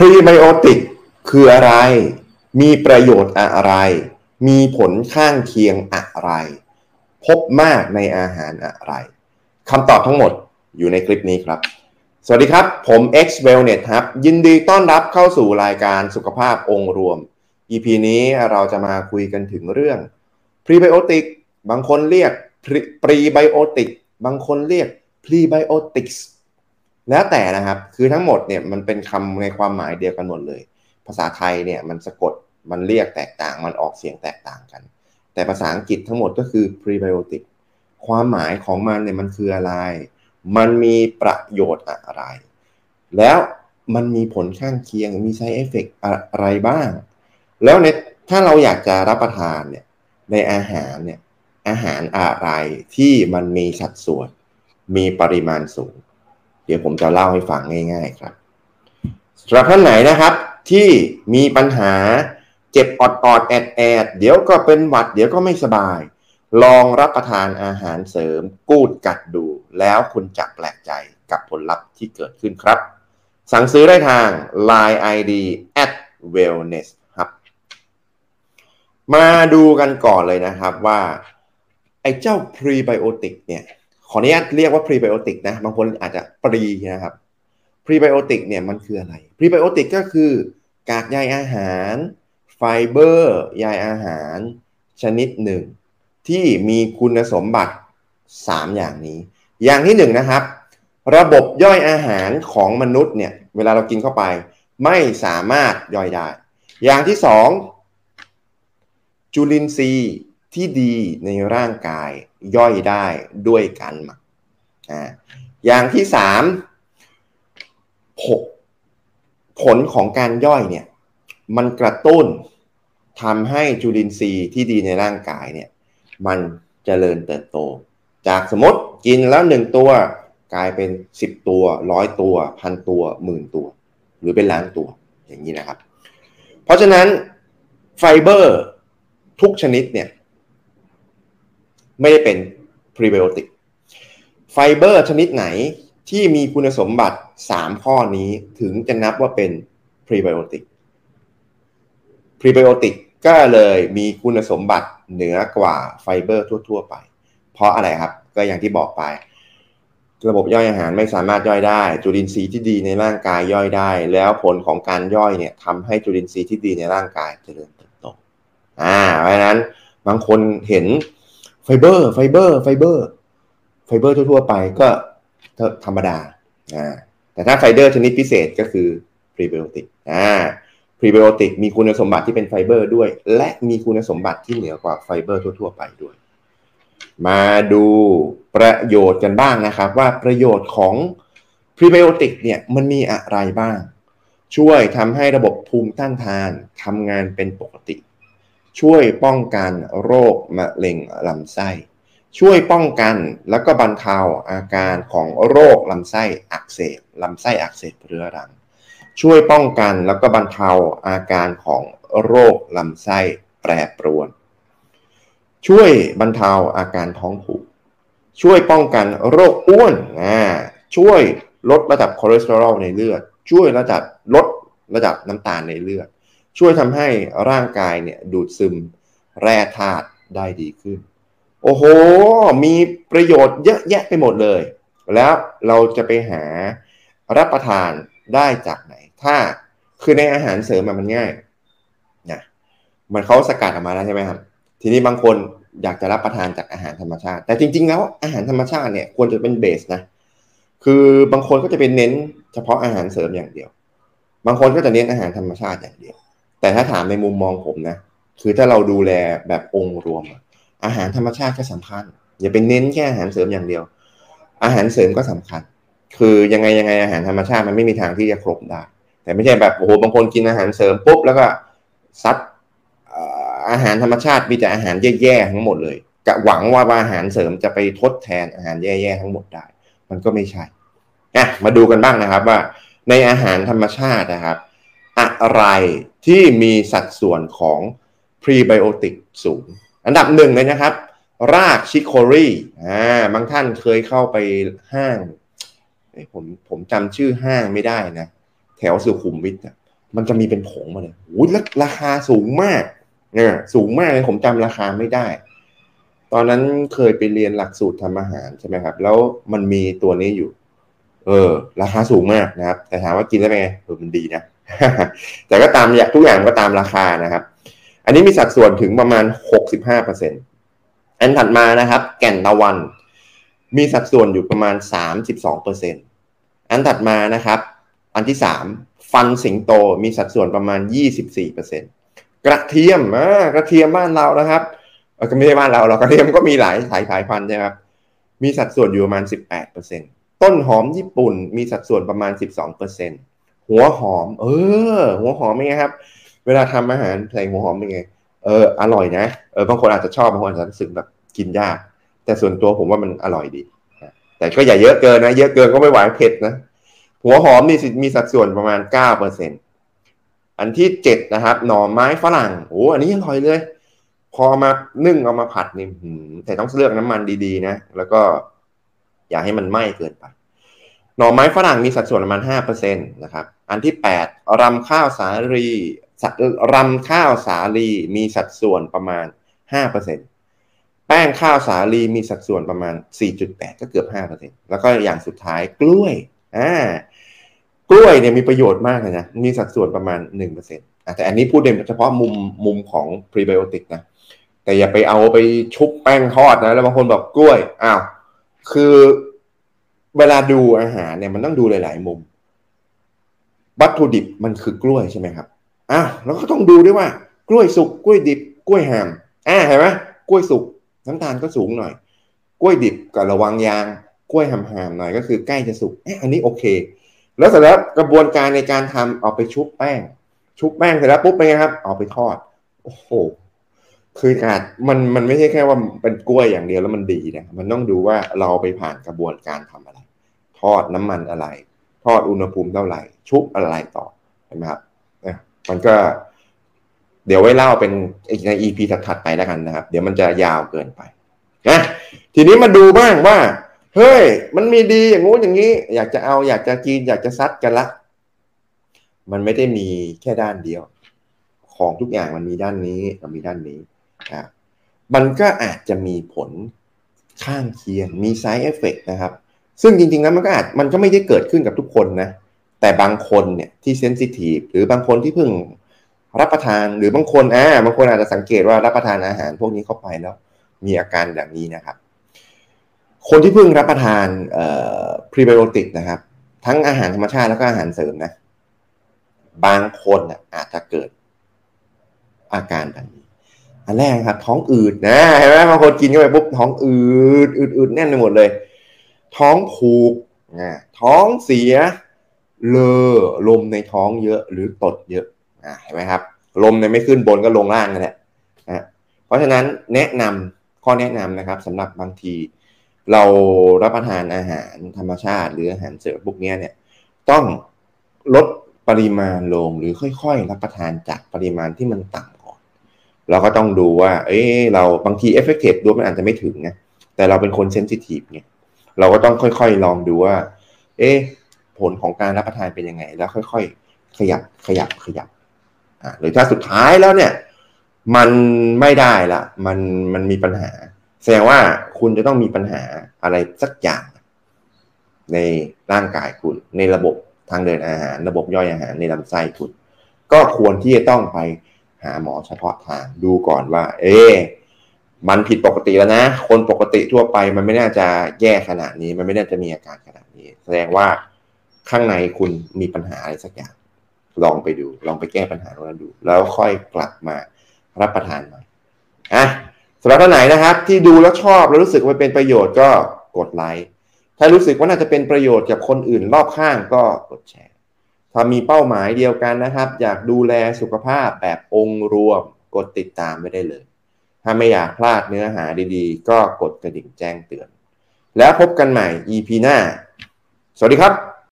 พรีไบโอติกคืออะไร มีประโยชน์อะไร มีผลข้างเคียงอะไร พบมากในอาหารอะไรคำตอบทั้งหมดอยู่ในคลิปนี้ครับ สวัสดีครับ ผม X Wellness ครับ ยินดีต้อนรับเข้าสู่รายการสุขภาพองค์รวม EP นี้เราจะมาคุยกันถึงเรื่องพรีไบโอติกบางคนเรียกปรีไบโอติกบางคนเรียกพรีไบโอติกส์ แล้วแต่นะครับคือทั้งหมดเนี่ยมันเป็นคำในความหมายเดียวกันหมดเลย ภาษาไทยเนี่ยมันสะกดมันเรียกแตกต่างมันออกเสียงแตกต่างกัน แต่ภาษาอังกฤษทั้งหมดก็คือ prebiotic ความหมายของมันเนี่ยมันคืออะไร มันมีประโยชน์อะไร แล้วมันมีผลข้างเคียงมี side effect อะไรบ้าง แล้วในถ้าเราอยากจะรับประทานเนี่ยในอาหารเนี่ยอาหารอะไรที่มันมีสัดส่วน มีปริมาณสูง เดี๋ยวผมจะเล่าให้ฟังง่ายๆครับสำหรับท่านไหนนะครับที่มีปัญหาเจ็บออดออดแอดแอดเดี๋ยวก็เป็นหวัด เดี๋ยวก็ไม่สบาย ลองรับประทานอาหารเสริม Good Gut ดู แล้วคุณจะแปลกใจกับผลลัพธ์ที่เกิดขึ้นครับ สั่งซื้อได้ทาง Line ID at wellness ครับ มาดูกันก่อนเลยนะครับว่า ไอ้เจ้าพรีไบโอติกเนี่ย ขออนุญาตเรียกว่าพรีไบโอติกนะบางคนอาจจะปรีนะครับพรีไบโอติกเนี่ยมันคืออะไรพรีไบโอติกก็คือกากใยอาหาร ไฟเบอร์ใยอาหาร ชนิดหนึ่ง ที่มีคุณสมบัติ 3 อย่างนี้ อย่างที่1 นะครับ ระบบย่อยอาหารของมนุษย์เนี่ยเวลาเรากินเข้าไป ไม่สามารถย่อยได้ อย่างที่ 2 จุลินทรีย์ ที่ดีในร่างกายย่อยได้ด้วยการหมักอ่าอย่างที่สามผลของการย่อยเนี่ยมันกระตุ้นทำให้จุลินทรีย์ที่ดีในร่างกายเนี่ยมันเจริญเติบโต จากสมมติกินแล้วหนึ่งตัวกลายเป็นสิบตัวร้อยตัวพันตัวหมื่นตัว หรือเป็นล้านตัวอย่างนี้นะครับ เพราะฉะนั้นไฟเบอร์ทุกชนิดเนี่ย ไม่ได้เป็นพรีไบโอติกไฟเบอร์ชนิดไหนที่มีคุณสมบัติ 3 ข้อนี้ถึงจะนับว่าเป็นพรีไบโอติกพรีไบโอติกก็เลยมีคุณสมบัติเหนือกว่าไฟเบอร์ทั่ว ๆ ไป เพราะอะไรครับก็อย่างที่บอกไประบบย่อยอาหารไม่สามารถย่อยได้ จุลินทรีย์ที่ดีในร่างกายย่อยได้ แล้วผลของการย่อยเนี่ยทำให้จุลินทรีย์ที่ดีในร่างกายเจริญเติบโตอ่าเพราะฉะนั้นบางคนเห็น ไฟเบอร์ ไฟเบอร์ ไฟเบอร์ ไฟเบอร์ทั่วๆไปก็ธรรมดาอ่าแต่ถ้าไฟเบอร์ชนิดพิเศษก็คือพรีไบโอติกอ่าพรีไบโอติกมีคุณสมบัติที่เป็นไฟเบอร์ด้วย และมีคุณสมบัติที่เหนือกว่าไฟเบอร์ทั่ว ๆ ไปด้วย มาดูประโยชน์กันบ้างนะครับ ว่าประโยชน์ของพรีไบโอติกเนี่ยมันมีอะไรบ้าง ช่วยทำให้ระบบภูมิต้านทานทำงานเป็นปกติ ช่วยป้องกันโรคมะเร็งลำไส้ ช่วยป้องกันแล้วก็บรรเทาอาการของโรคลำไส้อักเสบลำไส้อักเสบเรื้อรัง ช่วยป้องกันแล้วก็บรรเทาอาการของโรคลำไส้แปรปรวน ช่วยบรรเทาอาการท้องผูก ช่วยป้องกันโรคอ้วนอ่าช่วยลดระดับคอเลสเตอรอลในเลือด ช่วยระดับลดระดับน้ำตาลในเลือด ช่วยทำให้ร่างกายเนี่ยดูดซึมแร่ธาตุได้ดีขึ้น โอ้โห มีประโยชน์เยอะแยะไปหมดเลย แล้วเราจะไปหารับประทานได้จากไหน ถ้าคือในอาหารเสริมมันง่ายนะมันเขาสกัดออกมาแล้วใช่ไหมครับ ทีนี้บางคนอยากจะรับประทานจากอาหารธรรมชาติ แต่จริง ๆ แล้วอาหารธรรมชาติเนี่ยควรจะเป็นเบสนะ คือบางคนก็จะเป็นเน้นเฉพาะอาหารเสริมอย่างเดียว บางคนก็จะเน้นอาหารธรรมชาติอย่างเดียว แต่ถ้าถามในมุมมองผมนะ คือถ้าเราดูแลแบบองค์รวม อาหารธรรมชาติก็สำคัญ อย่าเป็นเน้นแค่อาหารเสริมอย่างเดียว อาหารเสริมก็สำคัญ คือยังไงยังไงอาหารธรรมชาติมันไม่มีทางที่จะครบได้ แต่ไม่ใช่แบบโอ้โหบางคนกินอาหารเสริมปุ๊บแล้วก็ซัดอาหารธรรมชาติมีแต่อาหารแย่ๆทั้งหมดเลยกะหวังว่าอาหารเสริมจะไปทดแทนอาหารแย่ๆทั้งหมดได้ มันก็ไม่ใช่อะมาดูกันบ้างนะครับว่าในอาหารธรรมชาตินะครับ อะไรที่มีสัดส่วนของพรีไบโอติกสูง อันดับหนึ่งเลยนะครับ รากชิโครีอ่าบางท่านเคยเข้าไปห้างผมผมจำชื่อห้างไม่ได้นะ แถวสุขุมวิทมันจะมีเป็นผงมาเลยโอ้ยราคาสูงมากเนี่ยสูงมากเลยผมจำราคาไม่ได้ ตอนนั้นเคยไปเรียนหลักสูตรทำอาหารใช่ไหมครับ แล้วมันมีตัวนี้อยู่ เออ ราคาสูงมากนะครับ แต่ถามว่ากินได้ไหมเออมันดีนะ แต่ก็ตามอย่างทุกอย่างก็ตามราคานะครับ อันนี้มีสัดส่วนถึงประมาณ 65%อันถัดมานะครับ แก่นตะวัน มีสัดส่วนอยู่ประมาณ 32%อันถัดมานะครับ อันที่ 3 ฟันสิงโตมีสัดส่วนประมาณ 24%กระเทียมอ่ากระเทียมบ้านเรานะครับก็ไม่ใช่บ้านเราเรากระเทียมก็มีหลายสายสายพันธุ์ใช่ครับ มีสัดส่วนอยู่ประมาณ 18%ต้นหอมญี่ปุ่นมีสัดส่วนประมาณ 12% หัวหอม เออ หัวหอมเป็นไงครับ เวลาทำอาหารใส่หัวหอมเป็นไง เออ อร่อยนะ เออ บางคนอาจจะชอบ บางคนอาจจะรู้สึกแบบกินยาก แต่ส่วนตัวผมว่ามันอร่อยดี แต่ก็อย่าเยอะเกินนะ เยอะเกินก็ไม่ไหวเผ็ดนะ หัวหอมนี่มีสัดส่วนประมาณ 9%อันที่เจ็ดนะครับ หน่อไม้ฝรั่ง โอ้อันนี้ยังอร่อยเลย พอมานึ่งเอามาผัดนี่แต่ต้องเลือกน้ำมันดีๆนะ แล้วก็อย่าให้มันไหม้เกินไป หน่อไม้ฝรั่งมีสัดส่วนประมาณห้าเปอร์เซ็นตนะครับ อันที่แปดรำข้าวสาลีรำข้าวสาลีมีสัดส่วนประมาณห้าเปอร์เซ็นแป้งข้าวสาลีมีสัดส่วนประมาณสี่จุดแปดก็เกือบห้าเปอร์เซ็นแล้วก็อย่างสุดท้ายกล้วยอ่ากล้วยเนี่ยมีประโยชน์มากเลยนะ มีสัดส่วนประมาณหนึ่งเปอร์เซ็นต์แต่อันนี้พูดเฉพาะมุมมุมของพรีไบโอติกนะ แต่อย่าไปเอาไปชุบแป้งทอดนะ แล้วบางคนบอกกล้วย อ้าว คือ เวลาดูอาหารเนี่ยมันต้องดูหลาย ๆ มุม วัตถุดิบมันคือกล้วยใช่ไหมครับอ้าวแล้วก็ต้องดูด้วยว่า กล้วยสุกกล้วยดิบกล้วยแฮมอ่าเห็นไหมกล้วยสุกน้ำตาลก็สูงหน่อย กล้วยดิบก็ระวังยาง กล้วยแฮมๆหน่อยก็คือใกล้จะสุกอ๊ะอันนี้โอเค แล้วเสร็จแล้วกระบวนการในการทำเอาไปชุบแป้ง ชุบแป้งเสร็จแล้วปุ๊บเป็นไงครับ เอาไปทอด โอ้โหคืออาจมันมันไม่ใช่แค่ว่าเป็นกล้วยอย่างเดียวแล้วมันดีนะมันต้องดูว่าเราไปผ่านกระบวนการทำอะไร อดน้ำมันอะไร ทอดอุณหภูมิเท่าไหร่ ชุบอะไรต่อเห็นไหมครับมันก็ เดี๋ยวไว้เล่าเป็นอีกใน EP ถัดๆไปแล้วกันนะครับ เดี๋ยวมันจะยาวเกินไปนะทีนี้มาดูบ้างว่าเฮ้ย มันมีดีอย่างงู้นอย่างนี้ อยากจะเอาอยากจะกินอยากจะซัดกันละ มันไม่ได้มีแค่ด้านเดียว ของทุกอย่างมันมีด้านนี้มันมีด้านนี้อ่ามันก็อาจจะมีผลข้างเคียงมี side effect นะครับ ซึ่งจริงๆแล้วมันก็อาจมันก็ไม่ได้เกิดขึ้นกับทุกคนนะแต่บางคนเนี่ยที่เซนซิทีฟหรือบางคนที่เพิ่งรับประทานหรือบางคนอ่าบางคนอาจจะสังเกตว่ารับประทานอาหารพวกนี้เข้าไปแล้ว มีอาการแบบนี้นะครับ คนที่เพิ่งรับประทานเอ่อพรีไบโอติกนะครับ ทั้งอาหารธรรมชาติแล้วก็อาหารเสริมนะ บางคนอาจจะเกิดอาการแบบนี้อันแรกครับ ท้องอืดนะเห็นไหมบางคนกินเข้าไปปุ๊บท้องอืดอืดอืดแน่นไปหมดเลย ท้องผูกนะท้องเสีย เลอลมในท้องเยอะหรือตดเยอะอ่าเห็นไหมครับ ลมเนี่ยไม่ขึ้นบนก็ลงล่างนั่นแหละนะเพราะฉะนั้นแนะนำข้อแนะนำนะครับสำหรับบางที เรารับประทานอาหารธรรมชาติ หรืออาหารเสริมพวกนี้เนี่ยต้องลดปริมาณลงหรือค่อยๆ รับประทานจากปริมาณที่มันต่ำก่อน เราก็ต้องดูว่า เอ้เราบางทีเอฟเฟกต์ด้วยมันอาจจะไม่ถึงนะแต่เราเป็นคน sensitive เนี่ย เราก็ต้องค่อยๆลองดูว่า เอ๊ผลของการรับประทานเป็นยังไง แล้วค่อยๆ ขยับขยับขยับอ่าหรือถ้าสุดท้ายแล้วเนี่ย มันไม่ได้ละมันมันมีปัญหา แสดงว่าคุณจะต้องมีปัญหาอะไรสักอย่าง ในร่างกายคุณ ในระบบทางเดินอาหาร ระบบย่อยอาหารในลำไส้คุณ ก็ควรที่จะต้องไปหาหมอเฉพาะทางดูก่อนว่า เอ๊ มันผิดปกติแล้วนะ คนปกติทั่วไปมันไม่น่าจะแย่ขนาดนี้ มันไม่น่าจะมีอาการขนาดนี้ แสดงว่าข้างในคุณมีปัญหาอะไรสักอย่าง ลองไปดู ลองไปแก้ปัญหาตรงนั้นดู แล้วค่อยกลับมารับประทานใหม่อะสำหรับท่านไหนนะครับ ที่ดูแล้วชอบแล้วรู้สึกว่าเป็นประโยชน์ก็กดไลค์ถ้ารู้สึกว่าน่าจะเป็นประโยชน์กับคนอื่นรอบข้างก็กดแชร์ ถ้ามีเป้าหมายเดียวกันนะครับ อยากดูแลสุขภาพแบบองค์รวมกดติดตามไม่ได้เลย ถ้าไม่อยากพลาดเนื้อหาดีๆ ก็กดกระดิ่งแจ้งเตือน แล้วพบกันใหม่ EP หน้า สวัสดีครับ